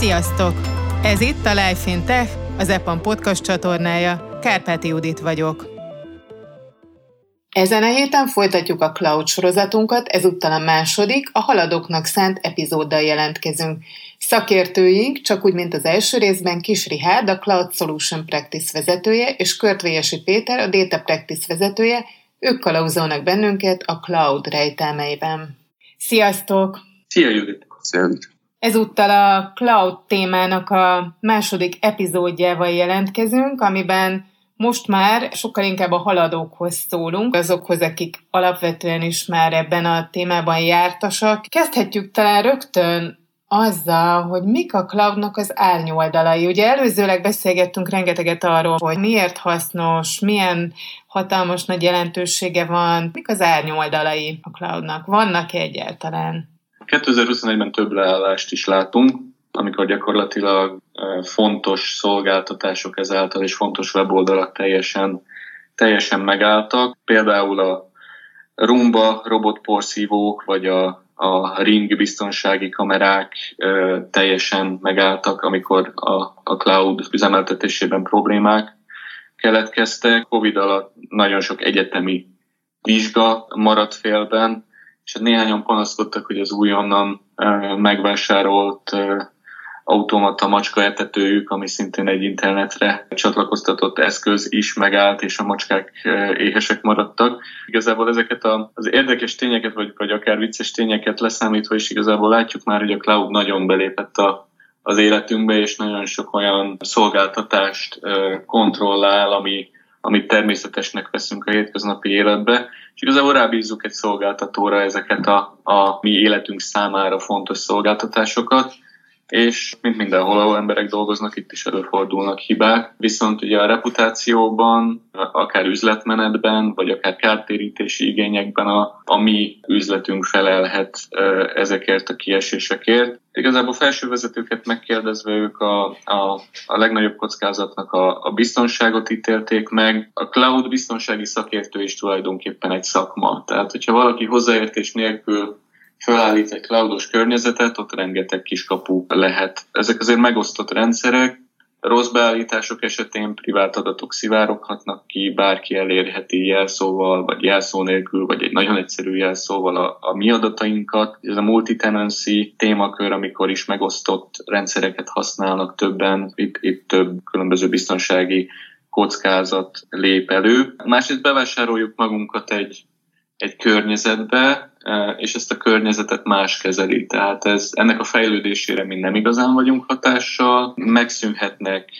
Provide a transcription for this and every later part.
Sziasztok! Ez itt a Life in Tech, az EPAM podcast csatornája. Kárpáti Judit vagyok. Ezen a héten folytatjuk a Cloud sorozatunkat, ezúttal a második, a haladóknak szánt epizóddal jelentkezünk. Szakértőink, csak úgy, mint az első részben, Kis Rihárd, a Cloud Solution Practice vezetője, és Körtvélyesi Péter, a Data Practice vezetője, ők kalauzolnak bennünket a Cloud rejtelmeiben. Sziasztok! Szia, Judit! Szia, Judit! Ezúttal a Cloud témának a második epizódjával jelentkezünk, amiben most már sokkal inkább a haladókhoz szólunk, azokhoz, akik alapvetően is már ebben a témában jártasak. Kezdhetjük talán rögtön azzal, hogy mik a cloudnak az árnyoldalai. Ugye előzőleg beszélgettünk rengeteget arról, hogy miért hasznos, milyen hatalmas nagy jelentősége van, mik az árnyoldalai a cloudnak, vannak-e egyáltalán? 2021-ben több leállást is látunk, amikor gyakorlatilag fontos szolgáltatások ezáltal és fontos weboldalak teljesen, teljesen megálltak. Például a Rumba robotporszívók, vagy a, a Ring biztonsági kamerák teljesen megálltak, amikor a, a cloud üzemeltetésében problémák keletkeztek. Covid alatt nagyon sok egyetemi vizsga maradt félben, és hát néhányan panaszkodtak, hogy az újonnan megvásárolt automata macska etetőjük, ami szintén egy internetre csatlakoztatott eszköz is megállt, és a macskák éhesek maradtak. Igazából ezeket az érdekes tényeket, vagy, vagy akár vicces tényeket leszámítva is igazából látjuk már, hogy a cloud nagyon belépett a, az életünkbe, és nagyon sok olyan szolgáltatást kontrollál, ami, amit természetesnek veszünk a hétköznapi életbe, és igazából rábízzuk egy szolgáltatóra ezeket a, a mi életünk számára fontos szolgáltatásokat, és mint mindenhol, ahol emberek dolgoznak, itt is előfordulnak hibák. Viszont ugye a reputációban, akár üzletmenetben, vagy akár kártérítési igényekben a, a mi üzletünk felelhet ezekért a kiesésekért. Igazából felső vezetőket megkérdezve ők a, a, a legnagyobb kockázatnak a, a biztonságot ítélték meg. A cloud biztonsági szakértő is tulajdonképpen egy szakma. Tehát, hogyha valaki hozzáértés nélkül felállít egy cloudos környezetet, ott rengeteg kiskapu lehet. Ezek azért megosztott rendszerek, rossz beállítások esetén privát adatok szivároghatnak ki, bárki elérheti jelszóval, vagy jelszó nélkül, vagy egy nagyon egyszerű jelszóval a, a mi adatainkat. Ez a multitenancy témakör, amikor is megosztott rendszereket használnak többen, itt, itt több különböző biztonsági kockázat lép elő. Másrészt bevásároljuk magunkat egy, egy környezetbe, és ezt a környezetet más kezeli. Tehát ez, ennek a fejlődésére mi nem igazán vagyunk hatással, megszűnhetnek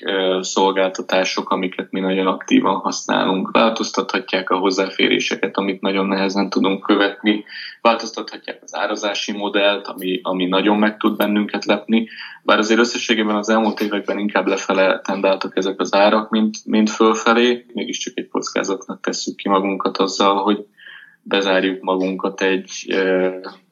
szolgáltatások, amiket mi nagyon aktívan használunk, változtathatják a hozzáféréseket, amit nagyon nehezen tudunk követni, változtathatják az árazási modellt, ami, ami nagyon meg tud bennünket lepni, bár azért összességében az elmúlt években inkább lefele tendáltak ezek az árak, mint, mint fölfelé, mégiscsak egy kockázatnak tesszük ki magunkat azzal, hogy bezárjuk magunkat egy,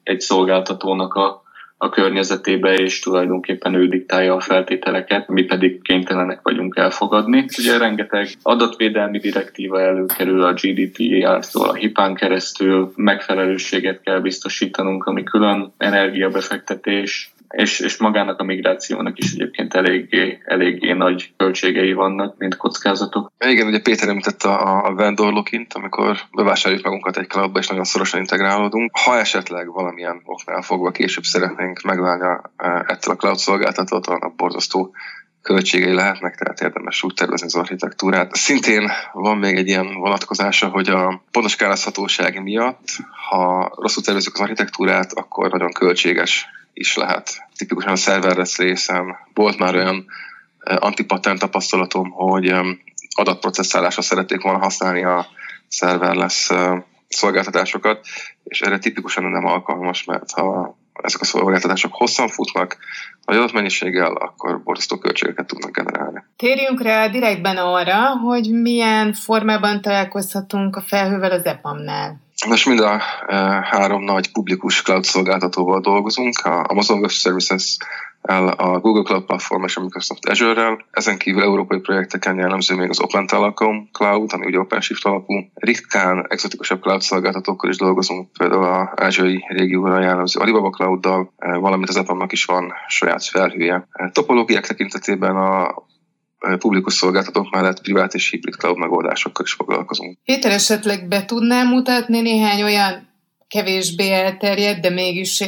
egy szolgáltatónak a, a környezetébe, és tulajdonképpen ő diktálja a feltételeket, mi pedig kénytelenek vagyunk elfogadni. Ugye rengeteg adatvédelmi direktíva előkerül a GDPR-tól, a HIPAN keresztül, megfelelőséget kell biztosítanunk, ami külön energiabefektetés, és, és magának a migrációnak is egyébként eléggé, eléggé nagy költségei vannak, mint kockázatok. Igen, ugye Péter említette a, a vendor lock amikor bevásároljuk magunkat egy cloudba, és nagyon szorosan integrálódunk. Ha esetleg valamilyen oknál fogva később szeretnénk megválni ettől a cloud szolgáltatótól, annak borzasztó költségei lehetnek, tehát érdemes úgy tervezni az architektúrát. Szintén van még egy ilyen vonatkozása, hogy a pontos kározhatóság miatt, ha rosszul tervezzük az architektúrát, akkor nagyon költséges is lehet. Tipikusan a serverless részen volt már olyan antipatent tapasztalatom, hogy adatprocesszálásra szerették volna használni a serverless szolgáltatásokat, és erre tipikusan nem alkalmas, mert ha ezek a szolgáltatások hosszan futnak, nagy adatmennyiséggel, akkor borzasztó költségeket tudnak generálni. Térjünk rá direktben arra, hogy milyen formában találkozhatunk a felhővel az EPAM-nál. Most mind a e, három nagy publikus cloud szolgáltatóval dolgozunk, a Amazon Web Services, el a Google Cloud Platform és a Microsoft Azure-rel. Ezen kívül európai projekteken jellemző még az Open Telecom Cloud, ami ugye OpenShift alapú. Ritkán exotikusabb cloud szolgáltatókkal is dolgozunk, például a ázsiai régióra jellemző Alibaba Cloud-dal, valamint az Apple-nak is van saját felhője. Topológiák tekintetében a publikus szolgáltatók mellett privát és hibrid cloud megoldásokkal is foglalkozunk. Péter, esetleg be tudnál mutatni néhány olyan kevésbé elterjedt, de mégis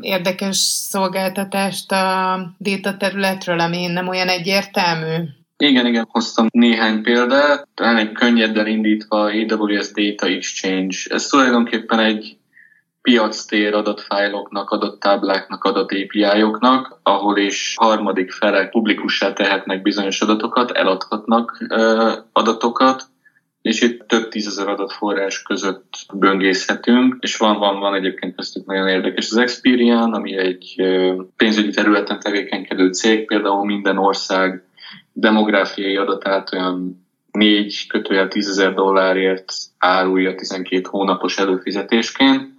érdekes szolgáltatást a data területről, ami nem olyan egyértelmű? Igen, igen, hoztam néhány példát. Talán egy könnyedden indítva AWS Data Exchange. Ez tulajdonképpen egy piactér adatfájloknak, adattábláknak, adat API-oknak, ahol is harmadik felek publikussá tehetnek bizonyos adatokat, eladhatnak adatokat, és itt több tízezer adatforrás között böngészhetünk, és van, van, van egyébként köztük nagyon érdekes. Az Experian, ami egy pénzügyi területen tevékenykedő cég, például minden ország demográfiai adatát olyan 4 kötőjel 10 ezer dollárért árulja 12 hónapos előfizetésként.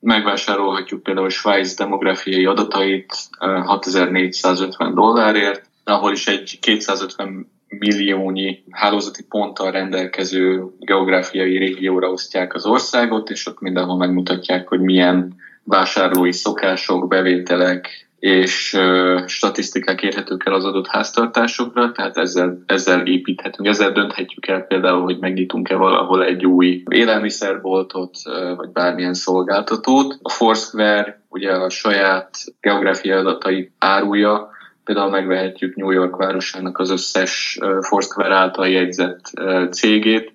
Megvásárolhatjuk például Svájc demográfiai adatait 6450 dollárért, ahol is egy 250 milliónyi hálózati ponttal rendelkező geográfiai régióra osztják az országot, és ott mindenhol megmutatják, hogy milyen vásárlói szokások, bevételek és statisztikák érhetők el az adott háztartásokra, tehát ezzel, ezzel építhetünk, ezzel dönthetjük el például, hogy megnyitunk-e valahol egy új élelmiszerboltot, vagy bármilyen szolgáltatót. A Foursquare ugye a saját geográfiai adatait árulja, Például megvehetjük New York városának az összes Foursquare által jegyzett cégét.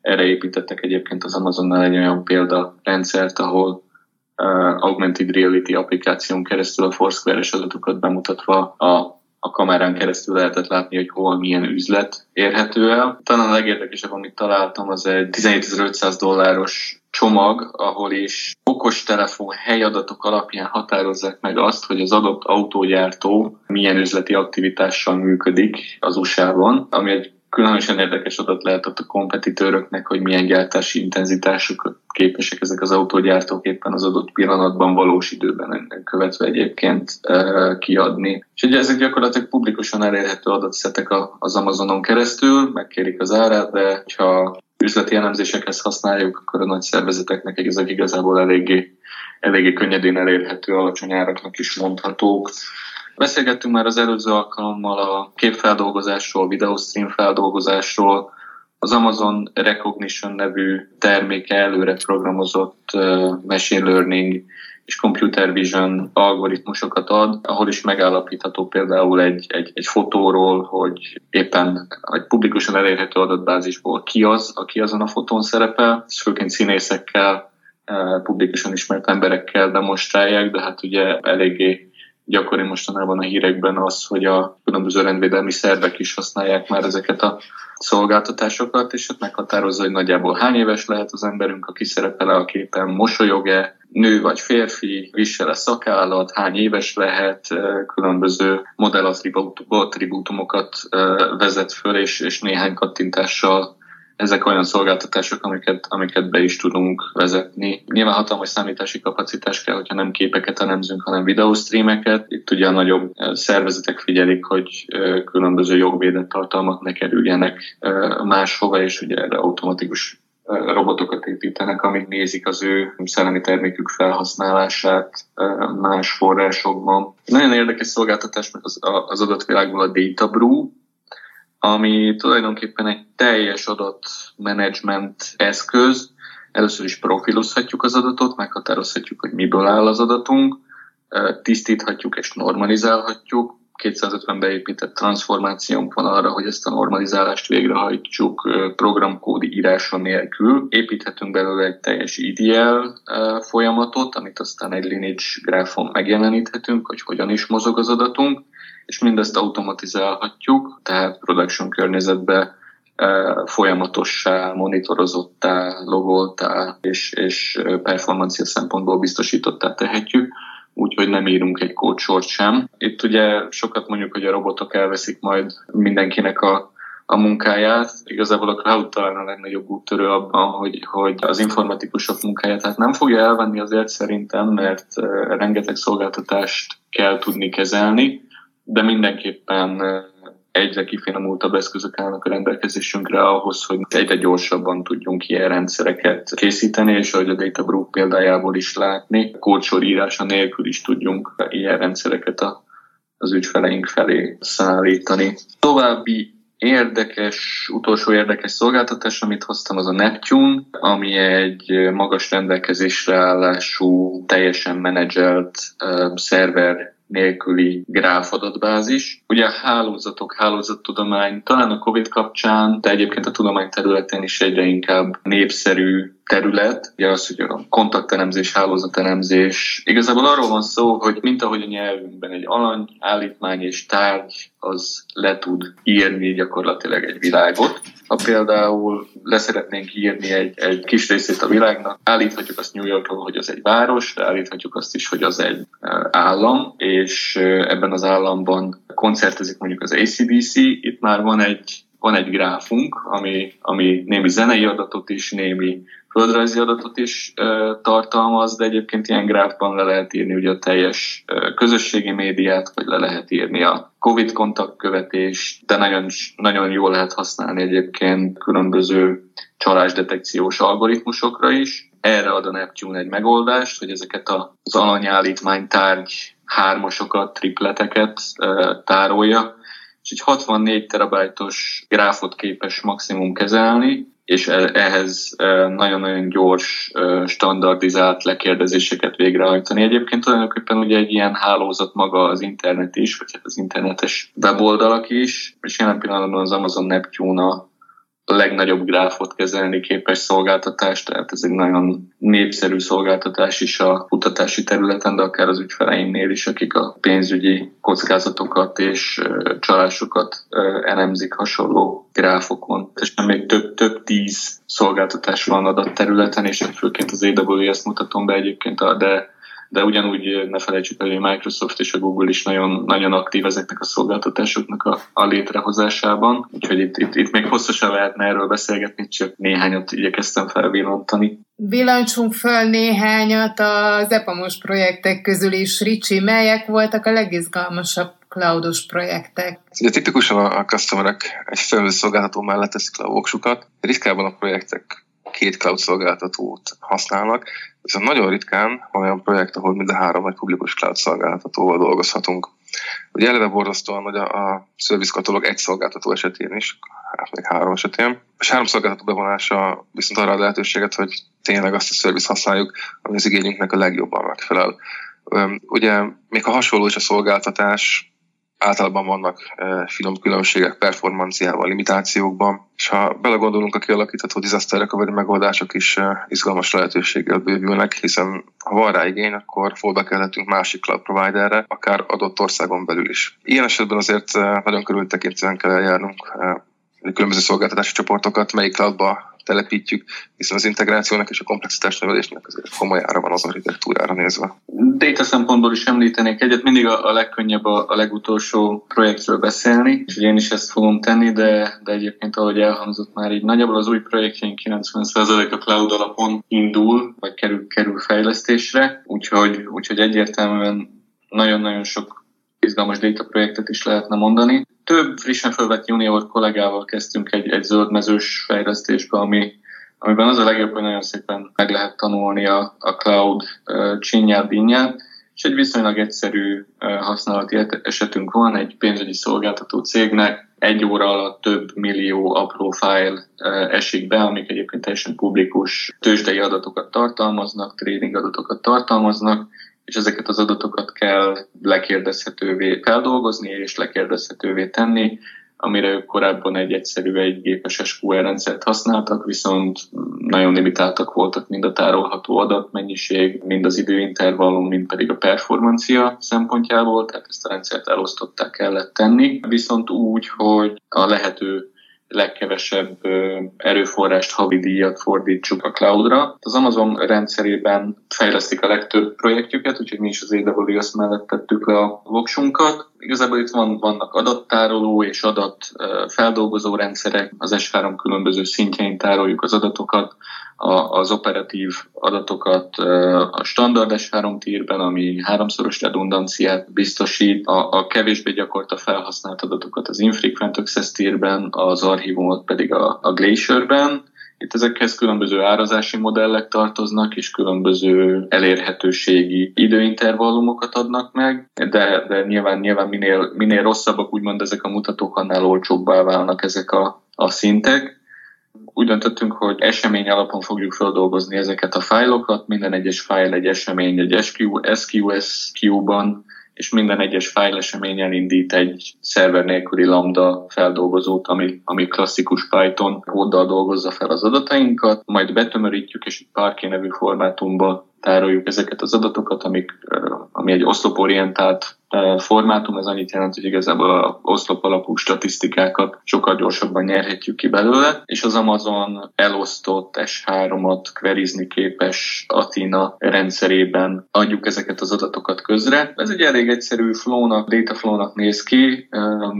Erre építettek egyébként az Amazonnal egy olyan példarendszert, ahol augmented reality applikáción keresztül a Foursquare-es adatokat bemutatva a a kamerán keresztül lehetett látni, hogy hol milyen üzlet érhető el. Talán a legérdekesebb, amit találtam, az egy 17.500 dolláros csomag, ahol is okostelefon helyadatok alapján határozzák meg azt, hogy az adott autógyártó milyen üzleti aktivitással működik az USA-ban, ami egy különösen érdekes adat lehet ott a kompetitőröknek, hogy milyen gyártási intenzitásuk képesek ezek az autógyártók éppen az adott pillanatban valós időben követve egyébként kiadni. És ugye ezek gyakorlatilag publikusan elérhető adatszetek az Amazonon keresztül, megkérik az árát, de ha üzleti elemzésekhez használjuk, akkor a nagy szervezeteknek ezek igazából eléggé, eléggé könnyedén elérhető, alacsony áraknak is mondhatók. Beszélgettünk már az előző alkalommal a képfeldolgozásról, videostream feldolgozásról, az Amazon Recognition nevű terméke előre programozott machine learning és computer vision algoritmusokat ad, ahol is megállapítható például egy, egy, egy fotóról, hogy éppen egy publikusan elérhető adatbázisból ki az, aki azon a fotón szerepel, és főként színészekkel, publikusan ismert emberekkel demonstrálják, de hát ugye eléggé gyakori mostanában a hírekben az, hogy a különböző rendvédelmi szervek is használják már ezeket a szolgáltatásokat, és ott meghatározza, hogy nagyjából hány éves lehet az emberünk, aki szerepel a képen, mosolyog-e, nő vagy férfi, visel-e szakállat, hány éves lehet, különböző modellattribútumokat vezet föl, és, és néhány kattintással ezek olyan szolgáltatások, amiket, amiket be is tudunk vezetni. Nyilván hatalmas számítási kapacitás kell, hogyha nem képeket elemzünk, hanem videostreameket. Itt ugye a nagyobb szervezetek figyelik, hogy különböző jogvédett tartalmak ne kerüljenek máshova, és ugye erre automatikus robotokat építenek, amik nézik az ő szellemi termékük felhasználását más forrásokban. Nagyon érdekes szolgáltatás az, az adatvilágból a Data Brew, ami tulajdonképpen egy teljes adatmenedzsment eszköz. Először is profilozhatjuk az adatot, meghatározhatjuk, hogy miből áll az adatunk, tisztíthatjuk és normalizálhatjuk, 250 beépített transformációnk van arra, hogy ezt a normalizálást végrehajtsuk programkódi írása nélkül. Építhetünk belőle egy teljes EDL folyamatot, amit aztán egy lineage gráfon megjeleníthetünk, hogy hogyan is mozog az adatunk, és mindezt automatizálhatjuk, tehát production környezetbe folyamatossá, monitorozottá, logoltá és, és performancia szempontból biztosítottá tehetjük úgyhogy nem írunk egy kódsort sem. Itt ugye sokat mondjuk, hogy a robotok elveszik majd mindenkinek a a munkáját. Igazából a cloud talán a legnagyobb úttörő abban, hogy, hogy az informatikusok munkáját hát nem fogja elvenni azért szerintem, mert rengeteg szolgáltatást kell tudni kezelni, de mindenképpen egyre kifinomultabb eszközök állnak a rendelkezésünkre ahhoz, hogy egyre gyorsabban tudjunk ilyen rendszereket készíteni, és ahogy a Databrook példájából is látni, kódsor írása nélkül is tudjunk ilyen rendszereket a, az ügyfeleink felé szállítani. További érdekes, utolsó érdekes szolgáltatás, amit hoztam, az a Neptune, ami egy magas rendelkezésre állású, teljesen menedzselt uh, szerver nélküli gráf adatbázis. Ugye a hálózatok, hálózattudomány talán a COVID kapcsán, de egyébként a tudomány területén is egyre inkább népszerű terület, ugye az, hogy a kontaktelemzés, hálózatelemzés. Igazából arról van szó, hogy mint ahogy a nyelvünkben egy alany, állítmány és tárgy, az le tud írni gyakorlatilag egy világot. Ha például leszeretnénk írni egy, egy kis részét a világnak, állíthatjuk azt New Yorkról, hogy az egy város, de állíthatjuk azt is, hogy az egy állam, és ebben az államban koncertezik mondjuk az ACDC, itt már van egy van egy gráfunk, ami, ami némi zenei adatot is, némi földrajzi adatot is ö, tartalmaz, de egyébként ilyen gráfban le lehet írni ugye a teljes ö, közösségi médiát, vagy le lehet írni a COVID kontaktkövetést, de nagyon, nagyon jól lehet használni egyébként különböző csalásdetekciós algoritmusokra is. Erre ad a Neptune egy megoldást, hogy ezeket az alanyállítmány tárgy hármasokat, tripleteket ö, tárolja, és egy 64 terabájtos gráfot képes maximum kezelni, és e- ehhez e, nagyon-nagyon gyors, e, standardizált lekérdezéseket végrehajtani. Egyébként tulajdonképpen ugye egy ilyen hálózat maga az internet is, vagy hát az internetes weboldalak is, és jelen pillanatban az Amazon Neptune legnagyobb gráfot kezelni képes szolgáltatás, tehát ez egy nagyon népszerű szolgáltatás is a kutatási területen, de akár az ügyfeleimnél is, akik a pénzügyi kockázatokat és csalásokat elemzik hasonló gráfokon. És még több, több tíz szolgáltatás van adat területen, és főként az AWS mutatom be egyébként, de de ugyanúgy ne felejtsük el, hogy a Microsoft és a Google is nagyon, nagyon aktív ezeknek a szolgáltatásoknak a, a létrehozásában. Úgyhogy itt, itt, itt még hosszasan lehetne erről beszélgetni, csak néhányat igyekeztem felvillantani. Villancsunk föl néhányat az EPAMOS projektek közül is. Ricsi, melyek voltak a legizgalmasabb cloudos projektek? Ugye tipikusan a customerek egy szolgáltató mellett teszik le a voksukat. Ritkában a projektek két cloud szolgáltatót használnak, viszont nagyon ritkán van olyan projekt, ahol mind a három vagy publikus cloud szolgáltatóval dolgozhatunk. Ugye eleve borzasztóan, hogy a, a service katalog egy szolgáltató esetén is, hát még három esetén, és három szolgáltató bevonása viszont arra a lehetőséget, hogy tényleg azt a service használjuk, ami az igényünknek a legjobban megfelel. Ugye még a hasonló is a szolgáltatás, általában vannak finom különbségek performanciával, limitációkban, és ha belegondolunk a kialakítható disaster recovery megoldások is izgalmas lehetőséggel bővülnek, hiszen ha van rá igény, akkor fallback kelhetünk másik cloud providerre, akár adott országon belül is. Ilyen esetben azért nagyon körültekintően kell eljárnunk különböző szolgáltatási csoportokat, melyik cloudba telepítjük, hiszen az integrációnak és a komplexitás növelésnek azért komoly ára van az architektúrára nézve. Data szempontból is említenék egyet, mindig a, a legkönnyebb a, a legutolsó projektről beszélni, és én is ezt fogom tenni, de, de egyébként ahogy elhangzott már így nagyjából az új projektjeink 90% a cloud alapon indul, vagy kerül, kerül fejlesztésre, úgyhogy, úgyhogy egyértelműen nagyon-nagyon sok izgalmas data projektet is lehetne mondani. Több frissen felvett junior kollégával kezdtünk egy, egy zöldmezős fejlesztésbe, ami, amiben az a legjobb, hogy nagyon szépen meg lehet tanulni a, a cloud uh, csinyát, dinnyát, és egy viszonylag egyszerű használati esetünk van, egy pénzügyi szolgáltató cégnek egy óra alatt több millió apró fájl esik be, amik egyébként teljesen publikus tőzsdei adatokat tartalmaznak, trading adatokat tartalmaznak, és ezeket az adatokat kell lekérdezhetővé feldolgozni és lekérdezhetővé tenni, amire ők korábban egy egyszerű egy gépes SQL rendszert használtak, viszont nagyon limitáltak voltak mind a tárolható adatmennyiség, mind az időintervallum, mind pedig a performancia szempontjából, tehát ezt a rendszert elosztották kellett tenni, viszont úgy, hogy a lehető legkevesebb erőforrást, havi díjat fordítsuk a cloudra. Az Amazon rendszerében fejlesztik a legtöbb projektjüket, úgyhogy mi is az AWS mellett tettük le a voksunkat, igazából itt van, vannak adattároló és adatfeldolgozó rendszerek, az S3 különböző szintjein tároljuk az adatokat, a, az operatív adatokat a standard S3 tírben, ami háromszoros redundanciát biztosít, a, a kevésbé gyakorta felhasznált adatokat az infrequent access tírben, az archívumot pedig a, a Glacierben, itt ezekhez különböző árazási modellek tartoznak, és különböző elérhetőségi időintervallumokat adnak meg, de, de nyilván, nyilván minél, minél rosszabbak úgymond ezek a mutatók, annál olcsóbbá válnak ezek a, a szintek. Úgy döntöttünk, hogy esemény alapon fogjuk feldolgozni ezeket a fájlokat, minden egyes fájl egy esemény egy SQS queue-ban, és minden egyes fájlesemény elindít egy szerver nélküli lambda feldolgozót, ami, ami klasszikus Python kóddal dolgozza fel az adatainkat, majd betömörítjük, és egy Parquet nevű formátumba tároljuk ezeket az adatokat, amik, ami egy oszloporientált formátum, ez annyit jelent, hogy igazából a oszlop alapú statisztikákat sokkal gyorsabban nyerhetjük ki belőle, és az Amazon elosztott S3-at querizni képes Athena rendszerében adjuk ezeket az adatokat közre. Ez egy elég egyszerű flow-nak, data flow-nak néz ki,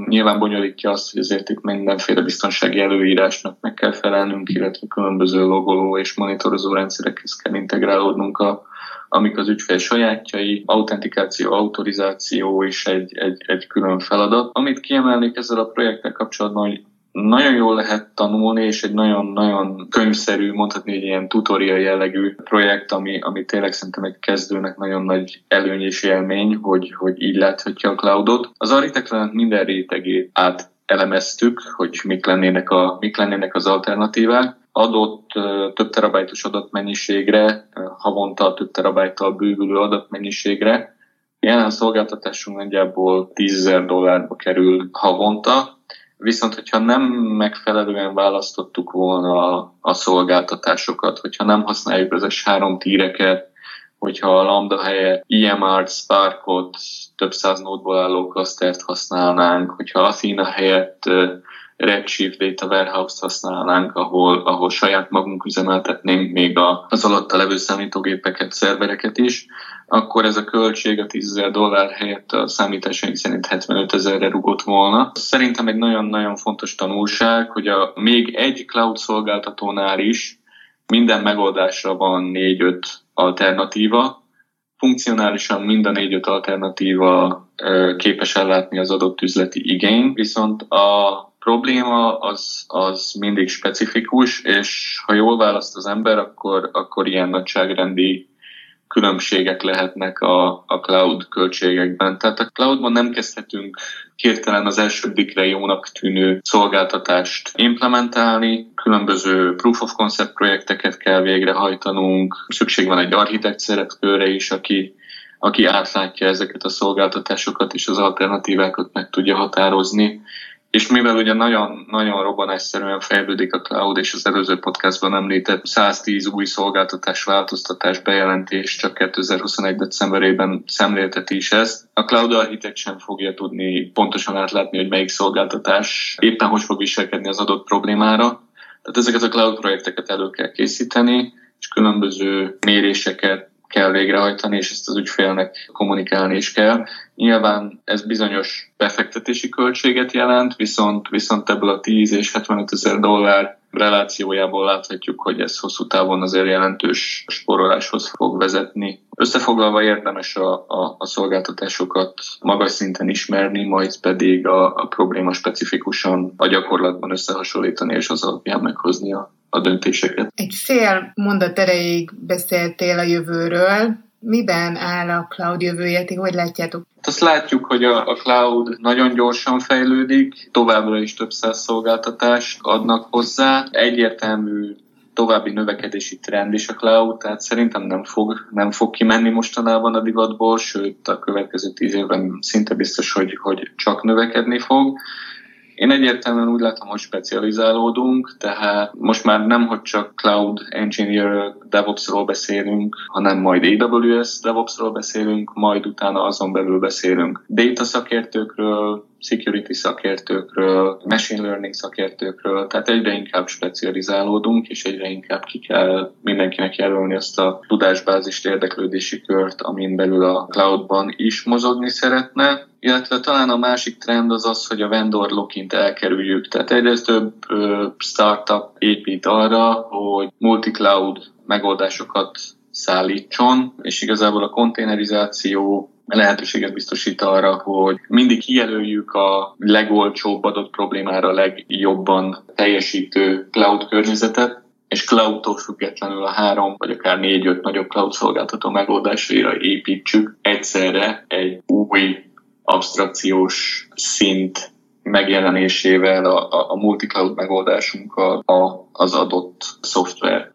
nyilván bonyolítja azt, hogy ezért itt mindenféle biztonsági előírásnak meg kell felelnünk, illetve különböző logoló és monitorozó rendszerekhez kell integrálódnunk a amik az ügyfél sajátjai, autentikáció, autorizáció is egy, egy, egy külön feladat. Amit kiemelnék ezzel a projekttel kapcsolatban, hogy nagyon jól lehet tanulni, és egy nagyon-nagyon könyvszerű, mondhatni egy ilyen tutorial jellegű projekt, ami, ami tényleg szerintem egy kezdőnek nagyon nagy előny és élmény, hogy, hogy így láthatja a cloudot. Az architekturának minden rétegét át elemeztük, hogy mik lennének, a, mik lennének az alternatívák adott több terabájtos adatmennyiségre, havonta több terabájttal bővülő adatmennyiségre. Jelen szolgáltatásunk nagyjából 10 dollárba kerül havonta, viszont hogyha nem megfelelően választottuk volna a szolgáltatásokat, hogyha nem használjuk az S3 tíreket, hogyha a Lambda helyett EMR, Sparkot, több száz nódból álló clustert használnánk, hogyha Athena helyett Redshift Data Warehouse-t használnánk, ahol, ahol saját magunk üzemeltetnénk még az alatta levő számítógépeket, szervereket is, akkor ez a költség a 10 ezer dollár helyett a számításaink szerint 75 ezerre rugott volna. Szerintem egy nagyon-nagyon fontos tanulság, hogy a még egy cloud szolgáltatónál is minden megoldásra van 4-5 alternatíva, funkcionálisan mind a négy-öt alternatíva képes ellátni az adott üzleti igény, viszont a probléma az, az mindig specifikus, és ha jól választ az ember, akkor, akkor ilyen nagyságrendi különbségek lehetnek a, a cloud költségekben. Tehát a cloudban nem kezdhetünk hirtelen az elsődikre jónak tűnő szolgáltatást implementálni, különböző proof of concept projekteket kell végrehajtanunk, szükség van egy architekt szerepkörre is, aki aki átlátja ezeket a szolgáltatásokat és az alternatívákat meg tudja határozni, és mivel ugye nagyon, nagyon robbanásszerűen fejlődik a cloud, és az előző podcastban említett 110 új szolgáltatás változtatás bejelentés csak 2021. decemberében szemlélteti is ezt, a Cloud Architect sem fogja tudni pontosan átlátni, hogy melyik szolgáltatás éppen hogy fog viselkedni az adott problémára. Tehát ezeket a cloud projekteket elő kell készíteni, és különböző méréseket kell végrehajtani, és ezt az ügyfélnek kommunikálni is kell. Nyilván ez bizonyos befektetési költséget jelent, viszont, viszont ebből a 10 és 75 ezer dollár relációjából láthatjuk, hogy ez hosszú távon azért jelentős sporoláshoz fog vezetni. Összefoglalva érdemes a, a, a szolgáltatásokat magas szinten ismerni, majd pedig a, a probléma specifikusan a gyakorlatban összehasonlítani, és az alapján meghozni a, a döntéseket. Egy fél mondat erejéig beszéltél a jövőről, miben áll a cloud jövője, ti hogy látjátok? Azt látjuk, hogy a, a cloud nagyon gyorsan fejlődik, továbbra is több száz szolgáltatást adnak hozzá. Egyértelmű további növekedési trend is a cloud, tehát szerintem nem fog, nem fog kimenni mostanában a divatból, sőt a következő tíz évben szinte biztos, hogy, hogy csak növekedni fog. Én egyértelműen úgy látom, hogy specializálódunk, tehát most már nem, hogy csak Cloud Engineer DevOps-ról beszélünk, hanem majd AWS DevOps-ról beszélünk, majd utána azon belül beszélünk. Data szakértőkről, security szakértőkről, machine learning szakértőkről, tehát egyre inkább specializálódunk, és egyre inkább ki kell mindenkinek jelölni azt a tudásbázist, érdeklődési kört, amin belül a cloudban is mozogni szeretne, illetve talán a másik trend az az, hogy a vendor lokint elkerüljük. Tehát egyre több startup épít arra, hogy multi-cloud megoldásokat szállítson, és igazából a konténerizáció lehetőséget biztosít arra, hogy mindig kijelöljük a legolcsóbb adott problémára legjobban teljesítő cloud környezetet, és cloudtól függetlenül a három, vagy akár négy-öt nagyobb cloud szolgáltató megoldásaira építsük egyszerre egy új abstrakciós szint megjelenésével a, a, a multi-cloud megoldásunkkal a, az adott szoftver.